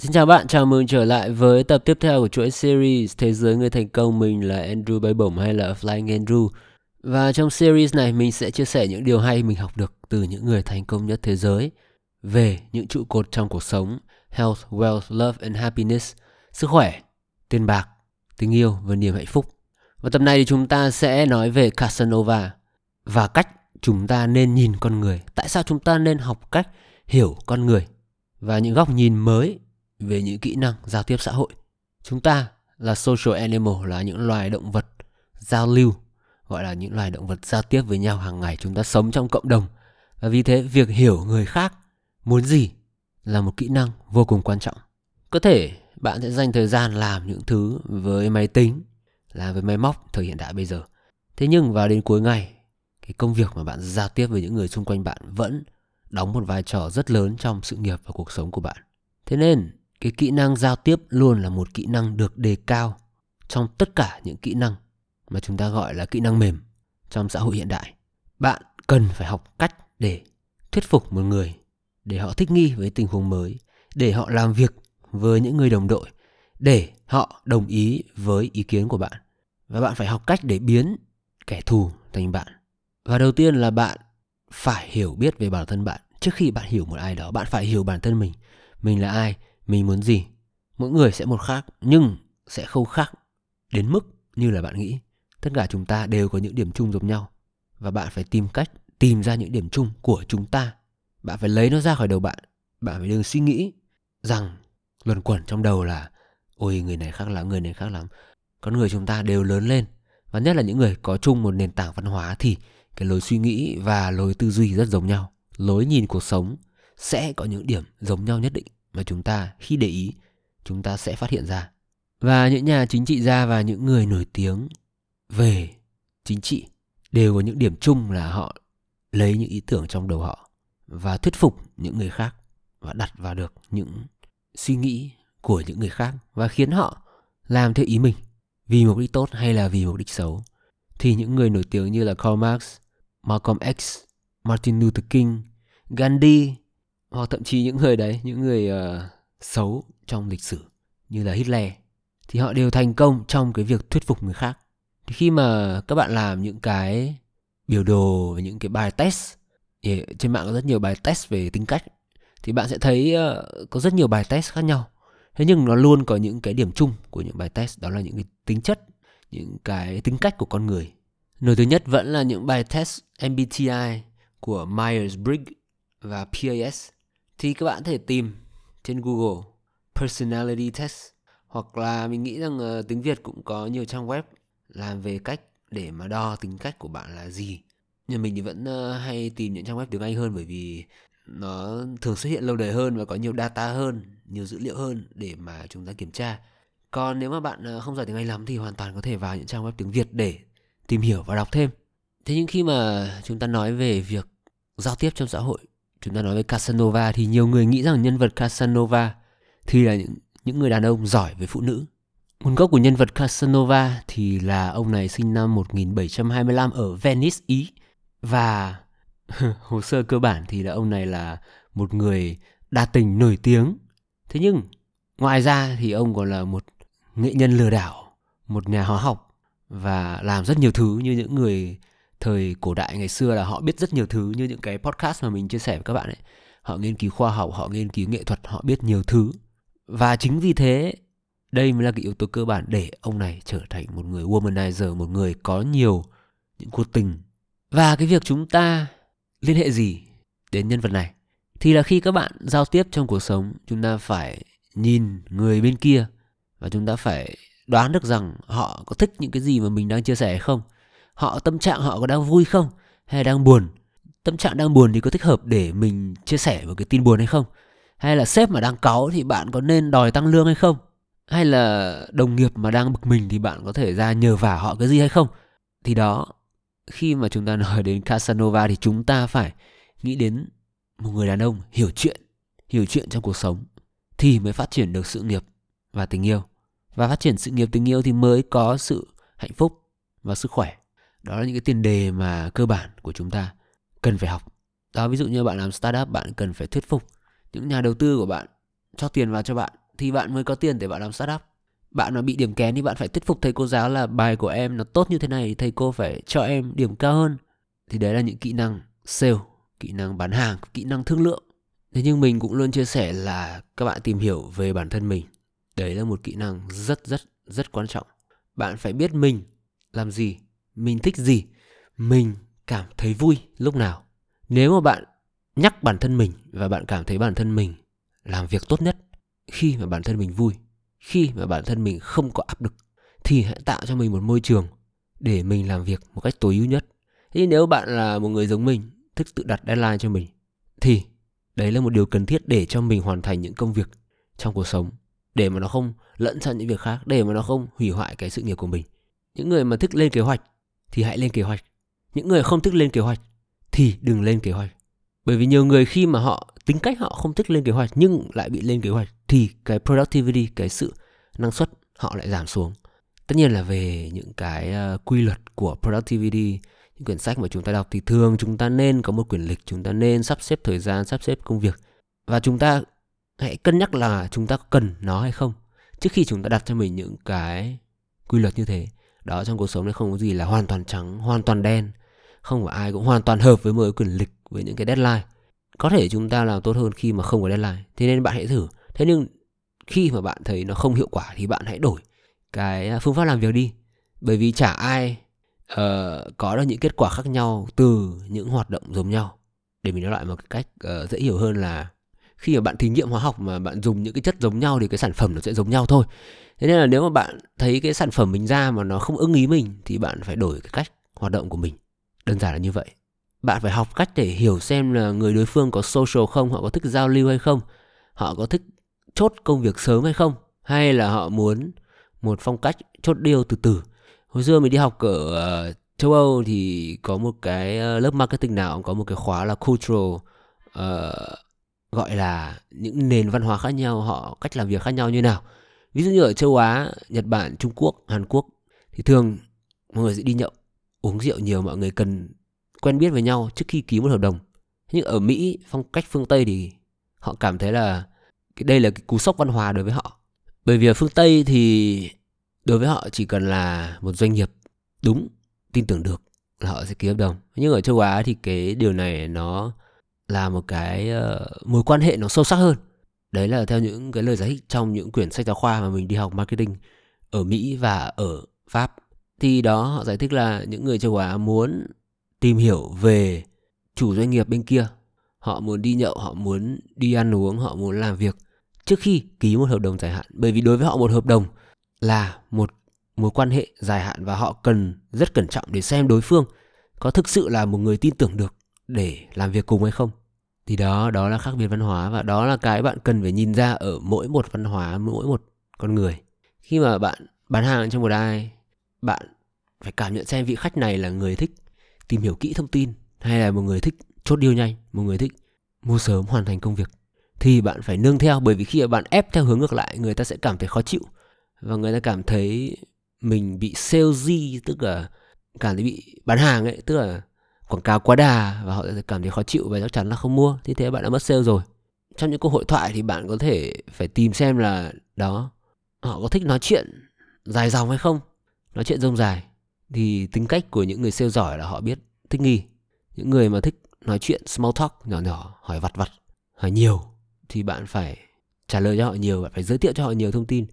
Xin chào bạn, chào mừng trở lại với tập tiếp theo của chuỗi series Thế giới người thành công mình là Andrew Bay Bổng hay là Flying Andrew. Và trong series này mình sẽ chia sẻ những điều hay mình học được từ những người thành công nhất thế giới về những trụ cột trong cuộc sống health, wealth, love and happiness, sức khỏe, tiền bạc, tình yêu và niềm hạnh phúc. Và tập này thì chúng ta sẽ nói về Casanova và cách chúng ta nên nhìn con người. Tại sao chúng ta nên học cách hiểu con người và những góc nhìn mới về những kỹ năng giao tiếp xã hội. Chúng ta là social animal là những loài động vật giao lưu, gọi là những loài động vật giao tiếp với nhau hàng ngày. Chúng ta sống trong cộng đồng. Và vì thế việc hiểu người khác muốn gì là một kỹ năng vô cùng quan trọng. Có thể bạn sẽ dành thời gian làm những thứ với máy tính, làm với máy móc thời hiện đại bây giờ. Thế nhưng vào đến cuối ngày, cái công việc mà bạn giao tiếp với những người xung quanh bạn vẫn đóng một vai trò rất lớn trong sự nghiệp và cuộc sống của bạn. Thế nên cái kỹ năng giao tiếp luôn là một kỹ năng được đề cao trong tất cả những kỹ năng mà chúng ta gọi là kỹ năng mềm trong xã hội hiện đại. Bạn cần phải học cách để thuyết phục một người để họ thích nghi với tình huống mới, để họ làm việc với những người đồng đội, để họ đồng ý với ý kiến của bạn. Và bạn phải học cách để biến kẻ thù thành bạn. Và đầu tiên là bạn phải hiểu biết về bản thân bạn. Trước khi bạn hiểu một ai đó, bạn phải hiểu bản thân mình. Mình là ai? Mình muốn gì? Mỗi người sẽ một khác, nhưng sẽ không khác đến mức như là bạn nghĩ. Tất cả chúng ta đều có những điểm chung giống nhau, và bạn phải tìm cách tìm ra những điểm chung của chúng ta. Bạn phải lấy nó ra khỏi đầu bạn. Bạn phải đừng suy nghĩ rằng luẩn quẩn trong đầu là, ôi, người này khác lắm, người này khác lắm. Con người chúng ta đều lớn lên, và nhất là những người có chung một nền tảng văn hóa thì cái lối suy nghĩ và lối tư duy rất giống nhau. Lối nhìn cuộc sống sẽ có những điểm giống nhau nhất định mà chúng ta khi để ý chúng ta sẽ phát hiện ra. Và những nhà chính trị gia và những người nổi tiếng về chính trị đều có những điểm chung là họ lấy những ý tưởng trong đầu họ và thuyết phục những người khác và đặt vào được những suy nghĩ của những người khác và khiến họ làm theo ý mình. Vì mục đích tốt hay là vì mục đích xấu? Thì những người nổi tiếng như là Karl Marx, Malcolm X, Martin Luther King, Gandhi hoặc thậm chí những người đấy những người uh, xấu trong lịch sử như là Hitler thì họ đều thành công trong cái việc thuyết phục người khác. Thì khi mà các bạn làm những cái biểu đồ và những cái bài test thì trên mạng có rất nhiều bài test về tính cách thì bạn sẽ thấy uh, có rất nhiều bài test khác nhau. Thế nhưng nó luôn có những cái điểm chung của những bài test đó là những cái tính chất những cái tính cách của con người. Nổi tiếng nhất vẫn là những bài test MBTI của Myers-Briggs và PAS thì các bạn có thể tìm trên Google personality test. Hoặc là mình nghĩ rằng uh, tiếng Việt cũng có nhiều trang web làm về cách để mà đo tính cách của bạn là gì. Nhưng mình thì vẫn uh, hay tìm những trang web tiếng Anh hơn bởi vì nó thường xuất hiện lâu đời hơn và có nhiều data hơn nhiều dữ liệu hơn để mà chúng ta kiểm tra. Còn nếu mà bạn uh, không giỏi tiếng Anh lắm thì hoàn toàn có thể vào những trang web tiếng Việt để tìm hiểu và đọc thêm. Thế nhưng khi mà chúng ta nói về việc giao tiếp trong xã hội chúng ta nói về Casanova thì nhiều người nghĩ rằng nhân vật Casanova thì là những những người đàn ông giỏi với phụ nữ. Nguồn gốc của nhân vật Casanova thì là ông này sinh năm 1725 ở Venice, Ý và hồ sơ cơ bản thì là ông này là một người đa tình nổi tiếng. Thế nhưng ngoài ra thì ông còn là một nghệ nhân lừa đảo, một nhà hóa học và làm rất nhiều thứ như những người thời cổ đại ngày xưa là họ biết rất nhiều thứ, như những cái podcast mà mình chia sẻ với các bạn ấy. Họ nghiên cứu khoa học, họ nghiên cứu nghệ thuật, họ biết nhiều thứ. Và chính vì thế, đây mới là cái yếu tố cơ bản để ông này trở thành một người womanizer, một người có nhiều những cuộc tình. Và cái việc chúng ta liên hệ gì đến nhân vật này? Thì là khi các bạn giao tiếp trong cuộc sống, chúng ta phải nhìn người bên kia và chúng ta phải đoán được rằng họ có thích những cái gì mà mình đang chia sẻ hay không họ, tâm trạng họ có đang vui không? Hay đang buồn? Tâm trạng đang buồn thì có thích hợp để mình chia sẻ một cái tin buồn hay không? Hay là sếp mà đang cáu thì bạn có nên đòi tăng lương hay không? Hay là đồng nghiệp mà đang bực mình thì bạn có thể ra nhờ vả họ cái gì hay không? Thì đó, khi mà chúng ta nói đến Casanova thì chúng ta phải nghĩ đến một người đàn ông hiểu chuyện hiểu chuyện trong cuộc sống thì mới phát triển được sự nghiệp và tình yêu. Và phát triển sự nghiệp, tình yêu thì mới có sự hạnh phúc và sức khỏe đó là những cái tiền đề mà cơ bản của chúng ta cần phải học. Đó, ví dụ như bạn làm startup, bạn cần phải thuyết phục những nhà đầu tư của bạn, cho tiền vào cho bạn. Thì bạn mới có tiền để bạn làm startup. Bạn mà bị điểm kém thì bạn phải thuyết phục thầy cô giáo là bài của em nó tốt như thế này, thầy cô phải cho em điểm cao hơn. Thì đấy là những kỹ năng sale, kỹ năng bán hàng, kỹ năng thương lượng. Thế nhưng mình cũng luôn chia sẻ là các bạn tìm hiểu về bản thân mình. Đấy là một kỹ năng rất rất rất quan trọng. Bạn phải biết mình làm gì mình thích gì, mình cảm thấy vui lúc nào. Nếu mà bạn nhắc bản thân mình và bạn cảm thấy bản thân mình làm việc tốt nhất, khi mà bản thân mình vui, khi mà bản thân mình không có áp lực, thì hãy tạo cho mình một môi trường để mình làm việc một cách tối ưu nhất. Thế nếu bạn là một người giống mình, thích tự đặt deadline cho mình, thì đấy là một điều cần thiết để cho mình hoàn thành những công việc trong cuộc sống, để mà nó không lẫn sang những việc khác, để mà nó không hủy hoại cái sự nghiệp của mình. Những người mà thích lên kế hoạch thì hãy lên kế hoạch. Những người không thích lên kế hoạch thì đừng lên kế hoạch. Bởi vì nhiều người khi mà họ, tính cách họ không thích lên kế hoạch nhưng lại bị lên kế hoạch thì cái productivity, cái sự năng suất họ lại giảm xuống. Tất nhiên là về những cái ờ, quy luật của productivity, những quyển sách mà chúng ta đọc thì thường chúng ta nên có một quyển lịch, chúng ta nên sắp xếp thời gian, sắp xếp công việc. Và chúng ta hãy cân nhắc là chúng ta cần nó hay không. Trước khi chúng ta đặt cho mình những cái quy luật như thế đó trong cuộc sống này không có gì là hoàn toàn trắng hoàn toàn đen. Không phải ai cũng hoàn toàn hợp với mỗi quyền lịch với những cái deadline. Có thể chúng ta làm tốt hơn khi mà không có deadline thế nên bạn hãy thử. Thế nhưng khi mà bạn thấy nó không hiệu quả thì bạn hãy đổi cái à, phương pháp làm việc đi. Bởi vì chả ai uh, có được những kết quả khác nhau từ những hoạt động giống nhau. Để mình nói lại một cách uh, dễ hiểu hơn là khi mà bạn thí nghiệm hóa học mà bạn dùng những cái chất giống nhau thì cái sản phẩm nó sẽ giống nhau thôi. Thế nên là nếu mà bạn thấy cái sản phẩm mình ra mà nó không ưng ý mình thì bạn phải đổi cái cách hoạt động của mình. Đơn giản là như vậy. Bạn phải học cách để hiểu xem là người đối phương có social không họ có thích giao lưu hay không họ có thích chốt công việc sớm hay không hay là họ muốn một phong cách chốt deal từ từ. Hồi xưa mình đi học ở uh, châu âu thì có một cái ờ, lớp marketing nào cũng có một cái khóa là cultural uh, gọi là những nền văn hóa khác nhau, họ cách làm việc khác nhau như nào. Ví dụ như ở châu á, nhật bản, trung quốc, hàn quốc thì thường mọi người sẽ đi nhậu, uống rượu nhiều, mọi người cần quen biết với nhau trước khi ký một hợp đồng. Nhưng ở mỹ, phong cách phương tây thì họ cảm thấy là đây là cái cú sốc văn hóa đối với họ. Bởi vì ở phương tây thì đối với họ chỉ cần là một doanh nghiệp đúng, tin tưởng được là họ sẽ ký hợp đồng. Nhưng ở châu á thì cái điều này nó là một cái uh, mối quan hệ nó sâu sắc hơn. Đấy là theo những cái lời giải thích trong những quyển sách giáo khoa mà mình đi học marketing ở mỹ và ở pháp. Thì đó họ giải thích là những người châu á muốn tìm hiểu về chủ doanh nghiệp bên kia. Họ muốn đi nhậu họ muốn đi ăn uống họ muốn làm việc trước khi ký một hợp đồng dài hạn. Bởi vì đối với họ một hợp đồng là một mối quan hệ dài hạn và họ cần rất cẩn trọng để xem đối phương có thực sự là một người tin tưởng được để làm việc cùng hay không thì đó đó là khác biệt văn hóa và đó là cái bạn cần phải nhìn ra ở mỗi một văn hóa, mỗi một con người. Khi mà bạn bán hàng cho một ai, bạn phải cảm nhận xem vị khách này là người thích tìm hiểu kỹ thông tin hay là một người thích chốt điều nhanh, một người thích mua sớm hoàn thành công việc. Thì bạn phải nương theo, bởi vì khi mà bạn ép theo hướng ngược lại, người ta sẽ cảm thấy khó chịu và người ta cảm thấy mình bị salesy, tức là cảm thấy bị bán hàng ấy, tức là quảng cáo quá đà và họ sẽ cảm thấy khó chịu và chắc chắn là không mua. Thì thế bạn đã mất sale rồi. Trong những cuộc hội thoại thì bạn có thể phải tìm xem là đó, họ có thích nói chuyện dài dòng hay không? Nói chuyện rông dài. Thì tính cách của những người sale giỏi là họ biết thích nghi. Những người mà thích nói chuyện, small talk, nhỏ nhỏ, hỏi vặt vặt, hỏi nhiều thì bạn phải trả lời cho họ nhiều, bạn phải giới thiệu cho họ nhiều thông tin.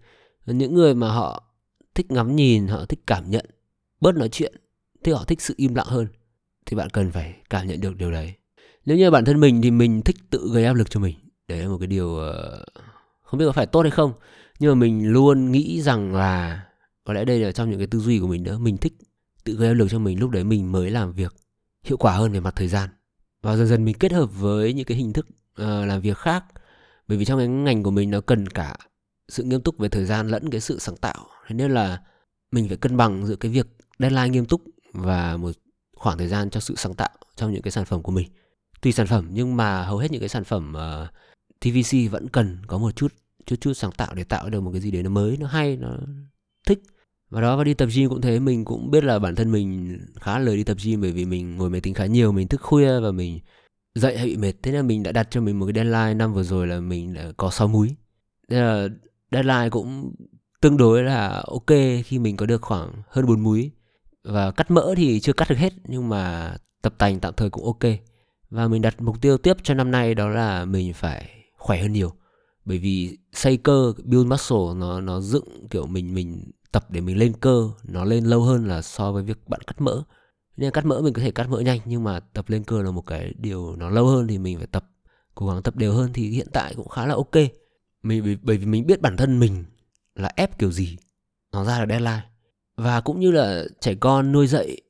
Những người mà họ thích ngắm nhìn, họ thích cảm nhận, bớt nói chuyện thì họ thích sự im lặng hơn thì bạn cần phải cảm nhận được điều đấy. Nếu như bản thân mình thì mình thích tự gây áp lực cho mình. Đấy là một cái điều ờ, không biết có phải tốt hay không. Nhưng mà mình luôn nghĩ rằng là có lẽ đây là trong những cái tư duy của mình nữa. Mình thích tự gây áp lực cho mình lúc đấy mình mới làm việc hiệu quả hơn về mặt thời gian. Và dần dần mình kết hợp với những cái hình thức uh, làm việc khác. Bởi vì trong cái ngành của mình nó cần cả sự nghiêm túc về thời gian lẫn cái sự sáng tạo. Thế nên là mình phải cân bằng giữa cái việc deadline nghiêm túc và một khoảng thời gian cho sự sáng tạo trong những cái sản phẩm của mình. Tùy sản phẩm nhưng mà hầu hết những cái sản phẩm ờ, uh, TVC vẫn cần có một chút chút chút sáng tạo để tạo được một cái gì đấy nó mới nó hay nó thích. Và đó và đi tập gym cũng thế mình cũng biết là bản thân mình khá lời đi tập gym bởi vì mình ngồi máy tính khá nhiều mình thức khuya và mình dậy hay bị mệt. Thế nên mình đã đặt cho mình một cái deadline năm vừa rồi là mình đã có 6 múi. Thế là deadline cũng tương đối là ok khi mình có được khoảng hơn 4 múi và cắt mỡ thì chưa cắt được hết, nhưng mà tập tành tạm thời cũng ok. Và mình đặt mục tiêu tiếp cho năm nay đó là mình phải khỏe hơn nhiều. Bởi vì xây cơ, build muscle, nó nó dựng kiểu mình mình tập để mình lên cơ, nó lên lâu hơn là so với việc bạn cắt mỡ. Nên cắt mỡ mình có thể cắt mỡ nhanh, nhưng mà tập lên cơ là một cái điều nó lâu hơn thì mình phải tập, cố gắng tập đều hơn thì hiện tại cũng khá là ok. Mình bởi vì mình biết bản thân mình là ép kiểu gì, nó ra là deadline và cũng như là trẻ con nuôi dạy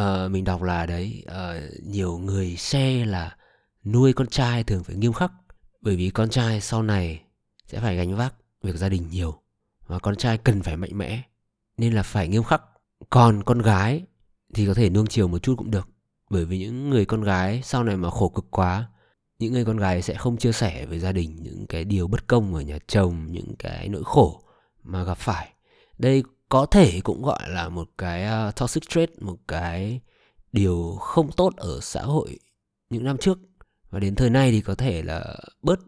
uh, mình đọc là đấy uh, nhiều người xe là nuôi con trai thường phải nghiêm khắc. Bởi vì con trai sau này sẽ phải gánh vác việc gia đình nhiều và con trai cần phải mạnh mẽ. Nên là phải nghiêm khắc. Còn con gái thì có thể nuông chiều một chút cũng được. Bởi vì những người con gái sau này mà khổ cực quá những người con gái sẽ không chia sẻ với gia đình những cái điều bất công ở nhà chồng những cái nỗi khổ mà gặp phải. Đây có thể cũng gọi là một cái uh, toxic trait một cái điều không tốt ở xã hội những năm trước. Và đến thời nay thì có thể là bớt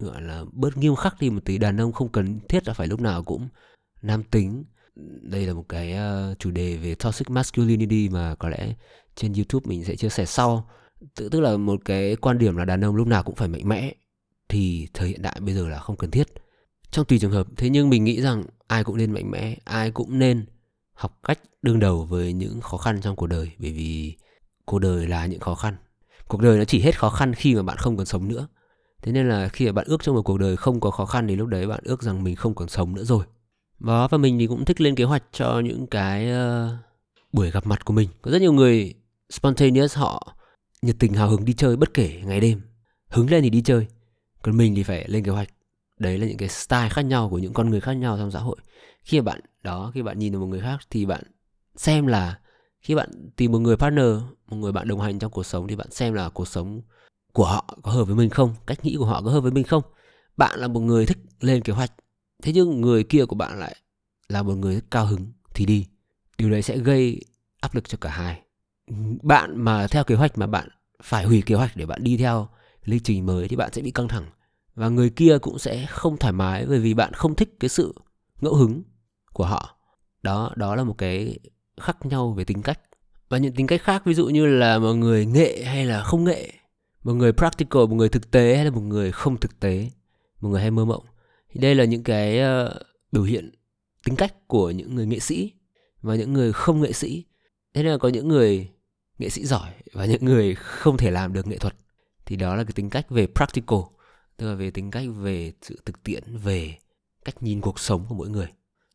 gọi là bớt nghiêm khắc đi một tí. Đàn ông không cần thiết là phải lúc nào cũng nam tính. Đây là một cái uh, chủ đề về toxic masculinity mà có lẽ trên youtube mình sẽ chia sẻ sau. Tự tức là một cái quan điểm là đàn ông lúc nào cũng phải mạnh mẽ thì thời hiện đại bây giờ là không cần thiết trong tùy trường hợp thế nhưng mình nghĩ rằng ai cũng nên mạnh mẽ ai cũng nên học cách đương đầu với những khó khăn trong cuộc đời bởi vì cuộc đời là những khó khăn. Cuộc đời nó chỉ hết khó khăn khi mà bạn không còn sống nữa. Thế nên là khi mà bạn ước trong một cuộc đời không có khó khăn thì lúc đấy bạn ước rằng mình không còn sống nữa rồi. Đó và mình thì cũng thích lên kế hoạch cho những cái uh, buổi gặp mặt của mình. Có rất nhiều người spontaneous họ nhiệt tình hào hứng đi chơi bất kể ngày đêm hứng lên thì đi chơi. Còn mình thì phải lên kế hoạch đấy là những cái style khác nhau của những con người khác nhau trong xã hội. Khi mà bạn, đó, khi bạn nhìn vào một người khác thì bạn xem là, khi bạn tìm một người partner, một người bạn đồng hành trong cuộc sống thì bạn xem là cuộc sống của họ có hợp với mình không? Cách nghĩ của họ có hợp với mình không? Bạn là một người thích lên kế hoạch, thế nhưng người kia của bạn lại là một người cao hứng thì đi. Điều đấy sẽ gây áp lực cho cả hai. Bạn mà theo kế hoạch mà bạn phải hủy kế hoạch để bạn đi theo lịch trình mới thì bạn sẽ bị căng thẳng và người kia cũng sẽ không thoải mái bởi vì bạn không thích cái sự ngẫu hứng của họ. Đó đó là một cái khác nhau về tính cách. Và những tính cách khác ví dụ như là một người nghệ hay là không nghệ một người practical một người thực tế hay là một người không thực tế một người hay mơ mộng. Thì đây là những cái uh, biểu hiện tính cách của những người nghệ sĩ và những người không nghệ sĩ. Thế nên là có những người nghệ sĩ giỏi và những người không thể làm được nghệ thuật. Thì đó là cái tính cách về practical tức là về tính cách, về sự thực tiễn, về cách nhìn cuộc sống của mỗi người.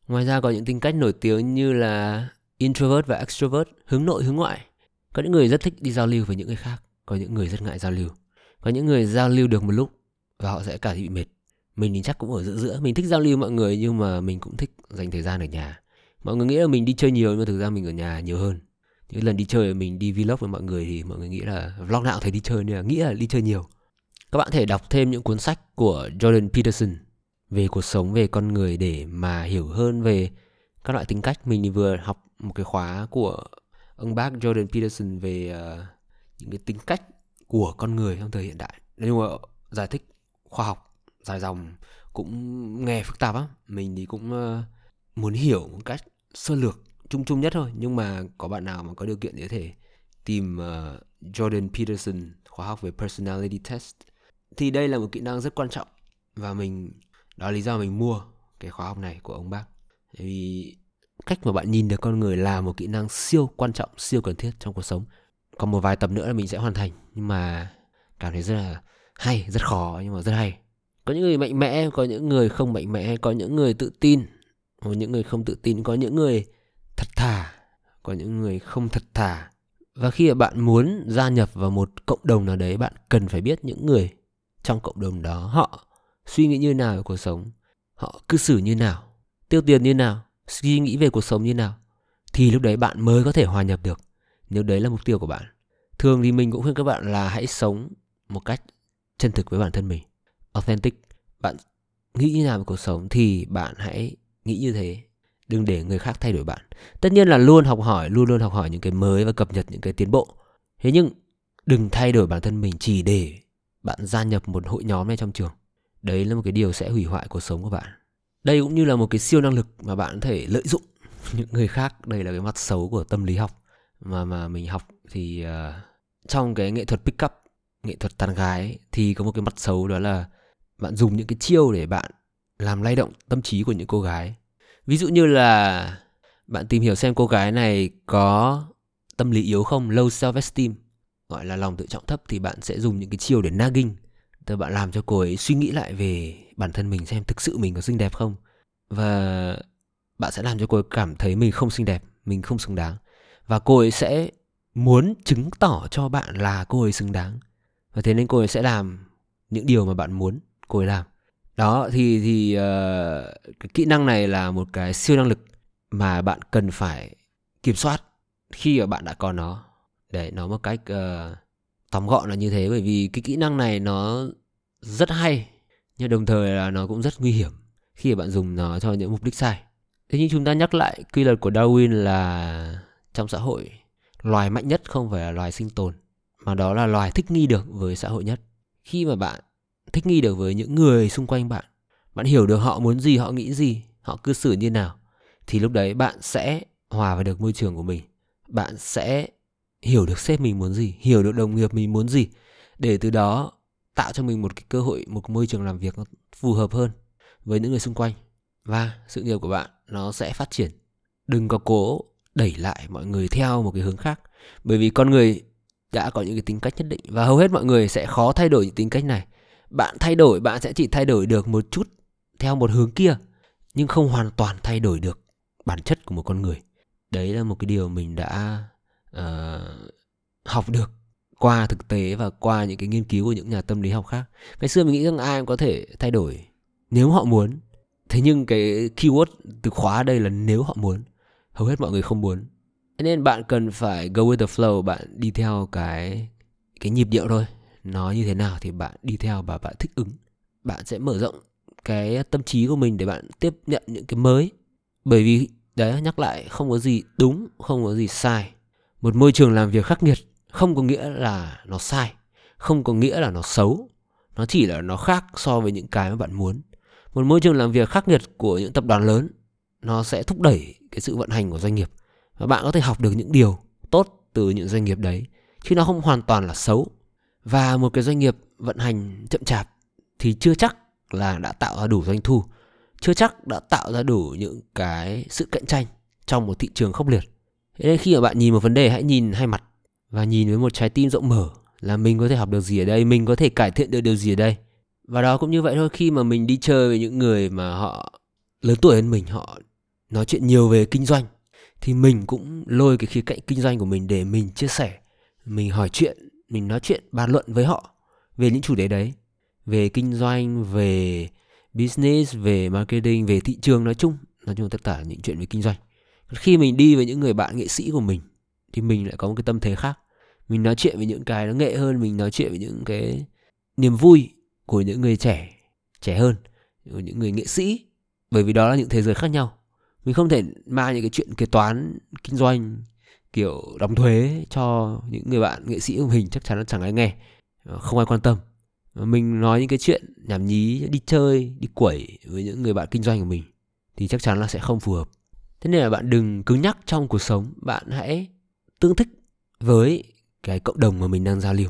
Ngoài ra có những tính cách nổi tiếng như là introvert và extrovert, hướng nội, hướng ngoại. Có những người rất thích đi giao lưu với những người khác, có những người rất ngại giao lưu. Có những người giao lưu được một lúc và họ sẽ cảm thấy bị mệt. Mình thì chắc cũng ở giữa giữa, mình thích giao lưu mọi người nhưng mà mình cũng thích dành thời gian ở nhà. Mọi người nghĩ là mình đi chơi nhiều nhưng mà thực ra mình ở nhà nhiều hơn. Những lần đi chơi mình đi vlog với mọi người thì mọi người nghĩ là vlog nào thấy đi chơi nên là nghĩ là đi chơi nhiều các bạn thể đọc thêm những cuốn sách của Jordan Peterson về cuộc sống về con người để mà hiểu hơn về các loại tính cách. Mình thì vừa học một cái khóa của ông bác Jordan Peterson về uh, những cái tính cách của con người trong thời hiện đại. Nhưng mà giải thích khoa học dài dòng cũng nghe phức tạp á mình thì cũng uh, muốn hiểu một cách sơ lược chung chung nhất thôi. Nhưng mà có bạn nào mà có điều kiện thì có thể tìm uh, Jordan Peterson khóa học về personality test? Thì đây là một kỹ năng rất quan trọng và mình, đó là lý do mình mua cái khóa học này của ông bác. Vì cách mà bạn nhìn được con người là một kỹ năng siêu quan trọng, siêu cần thiết trong cuộc sống. Còn một vài tập nữa là mình sẽ hoàn thành. Nhưng mà cảm thấy rất là hay, rất khó, nhưng mà rất hay. Có những người mạnh mẽ, có những người không mạnh mẽ, có những người tự tin. Có những người không tự tin, có những người thật thà. Có những người không thật thà. Và khi mà bạn muốn gia nhập vào một cộng đồng nào đấy, bạn cần phải biết những người trong cộng đồng đó, họ suy nghĩ như nào về cuộc sống? Họ cư xử như nào? Tiêu tiền như nào? Suy nghĩ về cuộc sống như nào? Thì lúc đấy bạn mới có thể hòa nhập được. Nếu đấy là mục tiêu của bạn, thường thì mình cũng khuyên các bạn là hãy sống một cách chân thực với bản thân mình. Authentic. Bạn nghĩ như nào về cuộc sống thì bạn hãy nghĩ như thế. Đừng để người khác thay đổi bạn. Tất nhiên là luôn học hỏi, luôn luôn học hỏi những cái mới và cập nhật những cái tiến bộ. Thế nhưng đừng thay đổi bản thân mình chỉ để bạn gia nhập một hội nhóm này trong trường. Đấy là một cái điều sẽ hủy hoại cuộc sống của bạn. Đây cũng như là một cái siêu năng lực mà bạn có thể lợi dụng những người khác. Đây là cái mặt xấu của tâm lý học mà mà mình học thì uh, trong cái nghệ thuật pick up nghệ thuật tán gái thì có một cái mặt xấu đó là bạn dùng những cái chiêu để bạn làm lay động tâm trí của những cô gái. Ví dụ như là bạn tìm hiểu xem cô gái này có tâm lý yếu không low self esteem gọi là lòng tự trọng thấp thì bạn sẽ dùng những cái chiêu để nagging. Tức bạn làm cho cô ấy suy nghĩ lại về bản thân mình xem thực sự mình có xinh đẹp không. Và bạn sẽ làm cho cô ấy cảm thấy mình không xinh đẹp mình không xứng đáng. Và cô ấy sẽ muốn chứng tỏ cho bạn là cô ấy xứng đáng. Và thế nên cô ấy sẽ làm những điều mà bạn muốn cô ấy làm. Đó thì thì uh, cái kỹ năng này là một cái siêu năng lực mà bạn cần phải kiểm soát khi mà bạn đã có nó để nó một cách uh, tóm gọn là như thế bởi vì cái kỹ năng này nó rất hay nhưng đồng thời là nó cũng rất nguy hiểm khi mà bạn dùng nó cho những mục đích sai. Thế nhưng chúng ta nhắc lại quy luật của Darwin là trong xã hội loài mạnh nhất không phải là loài sinh tồn mà đó là loài thích nghi được với xã hội nhất. Khi mà bạn thích nghi được với những người xung quanh bạn bạn hiểu được họ muốn gì họ nghĩ gì họ cư xử như nào thì lúc đấy bạn sẽ hòa vào được môi trường của mình bạn sẽ hiểu được sếp mình muốn gì, hiểu được đồng nghiệp mình muốn gì, để từ đó tạo cho mình một cái cơ hội, một môi trường làm việc phù hợp hơn với những người xung quanh. Và sự nghiệp của bạn nó sẽ phát triển. Đừng có cố đẩy lại mọi người theo một cái hướng khác. Bởi vì con người đã có những cái tính cách nhất định và hầu hết mọi người sẽ khó thay đổi những tính cách này. Bạn thay đổi, bạn sẽ chỉ thay đổi được một chút theo một hướng kia, nhưng không hoàn toàn thay đổi được bản chất của một con người. Đấy là một cái điều mình đã uh, học được qua thực tế và qua những cái nghiên cứu của những nhà tâm lý học khác. Ngày xưa mình nghĩ rằng ai cũng có thể thay đổi nếu họ muốn. Thế nhưng cái keyword từ khóa ở đây là nếu họ muốn. Hầu hết mọi người không muốn. Nên bạn cần phải go with the flow bạn đi theo cái cái nhịp điệu thôi. Nó như thế nào thì bạn đi theo và bạn thích ứng. Bạn sẽ mở rộng cái tâm trí của mình để bạn tiếp nhận những cái mới. Bởi vì đấy nhắc lại không có gì đúng không có gì sai một môi trường làm việc khắc nghiệt không có nghĩa là nó sai, không có nghĩa là nó xấu. Nó chỉ là nó khác so với những cái mà bạn muốn. Một môi trường làm việc khắc nghiệt của những tập đoàn lớn, nó sẽ thúc đẩy cái sự vận hành của doanh nghiệp. Và bạn có thể học được những điều tốt từ những doanh nghiệp đấy, chứ nó không hoàn toàn là xấu. Và một cái doanh nghiệp vận hành chậm chạp thì chưa chắc là đã tạo ra đủ doanh thu, chưa chắc đã tạo ra đủ những cái sự cạnh tranh trong một thị trường khốc liệt thế nên khi mà bạn nhìn một vấn đề, hãy nhìn hai mặt và nhìn với một trái tim rộng mở là mình có thể học được gì ở đây, mình có thể cải thiện được điều gì ở đây. Và đó cũng như vậy thôi, khi mà mình đi chơi với những người mà họ lớn tuổi hơn mình, họ nói chuyện nhiều về kinh doanh, thì mình cũng lôi cái khía cạnh kinh doanh của mình để mình chia sẻ, mình hỏi chuyện, mình nói chuyện, bàn luận với họ về những chủ đề đấy, về kinh doanh, về business, về marketing, về thị trường nói chung. Nói chung tất cả những chuyện về kinh doanh khi mình đi với những người bạn nghệ sĩ của mình, thì mình lại có một cái tâm thế khác. Mình nói chuyện với những cái nó nghệ hơn, mình nói chuyện với những cái niềm vui của những người trẻ trẻ hơn, của những người nghệ sĩ. Bởi vì đó là những thế giới khác nhau. Mình không thể mang những cái chuyện kế toán, kinh doanh, kiểu, đóng thuế cho những người bạn nghệ sĩ của mình, chắc chắn là chẳng ai nghe. Ờ, không ai quan tâm. Mình nói những cái chuyện nhảm nhí, đi chơi, đi quẩy với những người bạn kinh doanh của mình, thì chắc chắn là sẽ không phù hợp thế nên là bạn đừng cứng nhắc trong cuộc sống. Bạn hãy tương thích với cái cộng đồng mà mình đang giao lưu.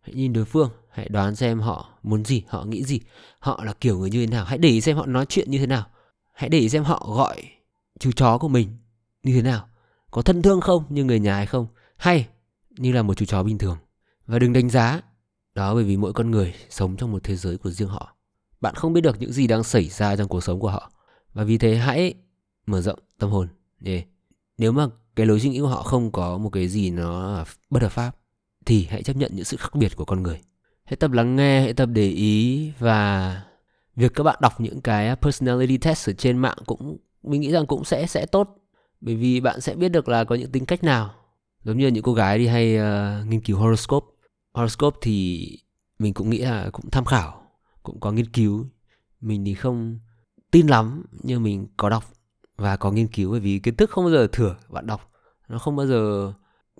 Hãy nhìn đối phương, hãy đoán xem họ muốn gì, họ nghĩ gì. Họ là kiểu người như thế nào? Hãy để ý xem họ nói chuyện như thế nào. Hãy để ý xem họ gọi chú chó của mình như thế nào. Có thân thương không, như người nhà hay không? Hay như là một chú chó bình thường. Và đừng đánh giá đó bởi vì mỗi con người sống trong một thế giới của riêng họ. Bạn không biết được những gì đang xảy ra trong cuộc sống của họ. Và vì thế hãy mở rộng tâm hồn để nếu mà cái lối suy nghĩ của họ không có một cái gì nó bất hợp pháp thì hãy chấp nhận những sự khác biệt của con người. Hãy tập lắng nghe hãy tập để ý và việc các bạn đọc những cái personality test ở trên mạng cũng mình nghĩ rằng cũng sẽ sẽ tốt. Bởi vì bạn sẽ biết được là có những tính cách nào. Giống như những cô gái đi hay uh, nghiên cứu horoscope. Horoscope thì mình cũng nghĩ là cũng tham khảo cũng có nghiên cứu. Mình thì không tin lắm nhưng mình có đọc và có nghiên cứu bởi vì kiến thức không bao giờ thừa bạn đọc. Nó không bao giờ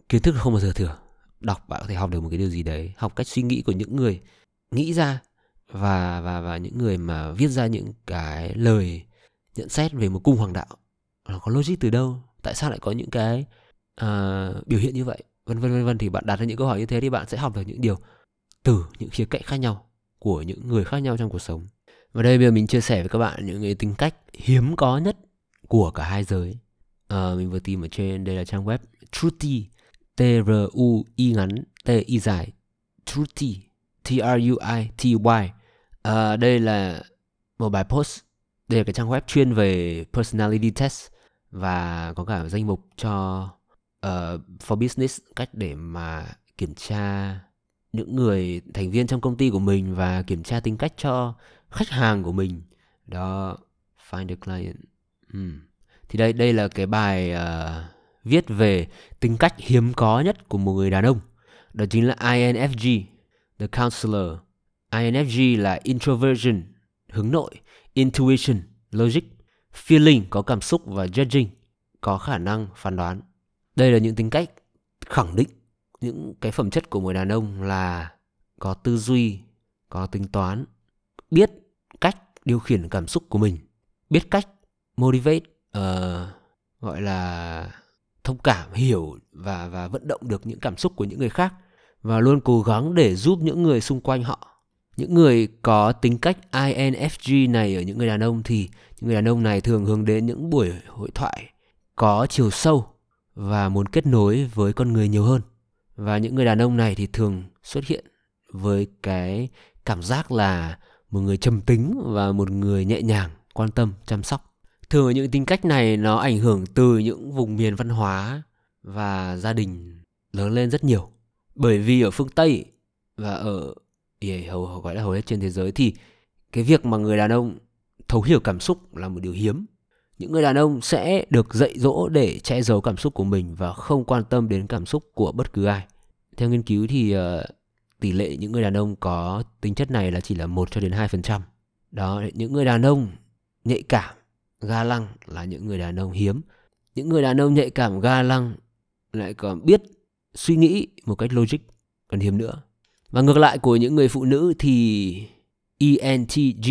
kiến thức không bao giờ thừa. Đọc bạn có thể học được một cái điều gì đấy học cách suy nghĩ của những người nghĩ ra và và và những người mà viết ra những cái lời nhận xét về một cung hoàng đạo. Nó có logic từ đâu? Tại sao lại có những cái uh, biểu hiện như vậy? Vân vân vân vân. Thì bạn đặt ra những câu hỏi như thế thì bạn sẽ học được những điều từ những khía cạnh khác nhau của những người khác nhau trong cuộc sống. Và đây bây giờ mình chia sẻ với các bạn những cái tính cách hiếm có nhất của cả hai giới. À, mình vừa tìm ở trên đây là trang web Truthy, T R U I ngắn T I dài Truthy, T R U I T Y. À, đây là một bài post đây là cái trang web chuyên về personality test và có cả danh mục cho uh, for business cách để mà kiểm tra những người thành viên trong công ty của mình và kiểm tra tính cách cho khách hàng của mình. Đó find a client. Ừ. thì đây đây là cái bài uh, viết về tính cách hiếm có nhất của một người đàn ông. Đó chính là infg the counselor. Infg là introversion hướng nội intuition logic. Feeling có cảm xúc và judging có khả năng phán đoán. Đây là những tính cách khẳng định những cái phẩm chất của một đàn ông là có tư duy có tính toán biết cách điều khiển cảm xúc của mình biết cách motivate uh, gọi là thông cảm hiểu và và vận động được những cảm xúc của những người khác và luôn cố gắng để giúp những người xung quanh họ. Những người có tính cách INFJ này ở những người đàn ông thì những người đàn ông này thường hướng đến những buổi hội thoại có chiều sâu và muốn kết nối với con người nhiều hơn. Và những người đàn ông này thì thường xuất hiện với cái cảm giác là một người trầm tính và một người nhẹ nhàng quan tâm chăm sóc thường những tính cách này nó ảnh hưởng từ những vùng miền văn hóa và gia đình lớn lên rất nhiều. Bởi vì ở phương tây và ở yeah, hầu gọi là hầu hết trên thế giới thì cái việc mà người đàn ông thấu hiểu cảm xúc là một điều hiếm. Những người đàn ông sẽ được dạy dỗ để che giấu cảm xúc của mình và không quan tâm đến cảm xúc của bất cứ ai. Theo nghiên cứu thì uh, tỷ lệ những người đàn ông có tính chất này là chỉ là 1 cho đến 2%. Đó, những người đàn ông nhạy cảm, ga lăng là những người đàn ông hiếm. Những người đàn ông nhạy cảm ga lăng lại còn biết suy nghĩ một cách logic còn hiếm nữa. Và ngược lại của những người phụ nữ thì ENTG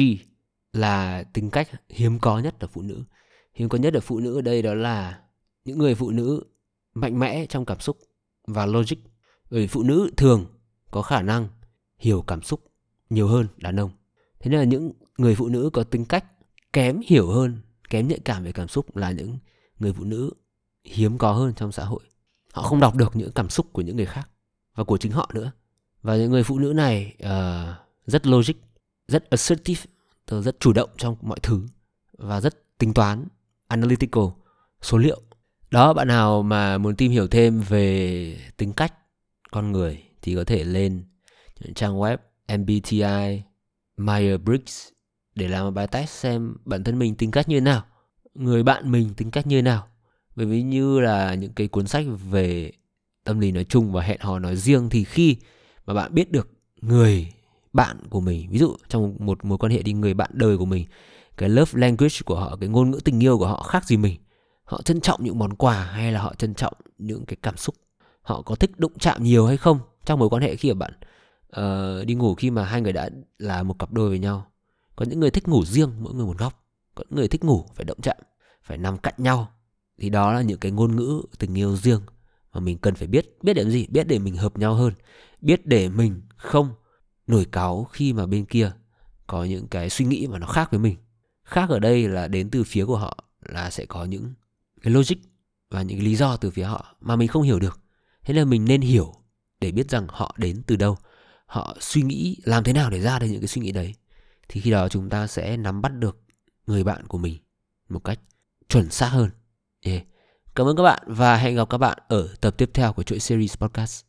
là tính cách hiếm có nhất ở phụ nữ. Hiếm có nhất ở phụ nữ ở đây đó là những người phụ nữ mạnh mẽ trong cảm xúc và logic. Bởi phụ nữ thường có khả năng hiểu cảm xúc nhiều hơn đàn ông. Thế nên là những người phụ nữ có tính cách kém hiểu hơn, kém nhạy cảm về cảm xúc là những người phụ nữ hiếm có hơn trong xã hội. Họ không đọc được những cảm xúc của những người khác và của chính họ nữa. Và những người phụ nữ này uh, rất logic, rất assertive, tức rất chủ động trong mọi thứ và rất tính toán, analytical, số liệu. Đó bạn nào mà muốn tìm hiểu thêm về tính cách con người thì có thể lên trang web MBTI Myers-Briggs để làm một bài test xem bản thân mình tính cách như thế nào, người bạn mình tính cách như thế nào. Bởi vì như là những cái cuốn sách về tâm lý nói chung và hẹn hò nói riêng thì khi mà bạn biết được người bạn của mình, ví dụ trong một mối quan hệ thì người bạn đời của mình, cái love language của họ, cái ngôn ngữ tình yêu của họ khác gì mình. Họ trân trọng những món quà hay là họ trân trọng những cái cảm xúc. Họ có thích đụng chạm nhiều hay không? trong mối quan hệ khi mà bạn uh, đi ngủ khi mà hai người đã là một cặp đôi với nhau có những người thích ngủ riêng, mỗi người một góc. Có những người thích ngủ, phải động chạm, phải nằm cạnh nhau. Thì đó là những cái ngôn ngữ tình yêu riêng mà mình cần phải biết. Biết để làm gì? Biết để mình hợp nhau hơn. Biết để mình không nổi cáu khi mà bên kia có những cái suy nghĩ mà nó khác với mình. Khác ở đây là đến từ phía của họ là sẽ có những cái logic và những cái lý do từ phía họ mà mình không hiểu được. Thế nên mình nên hiểu để biết rằng họ đến từ đâu. Họ suy nghĩ làm thế nào để ra được những cái suy nghĩ đấy thì khi đó chúng ta sẽ nắm bắt được người bạn của mình một cách chuẩn xác hơn yeah. cảm ơn các bạn và hẹn gặp các bạn ở tập tiếp theo của chuỗi series podcast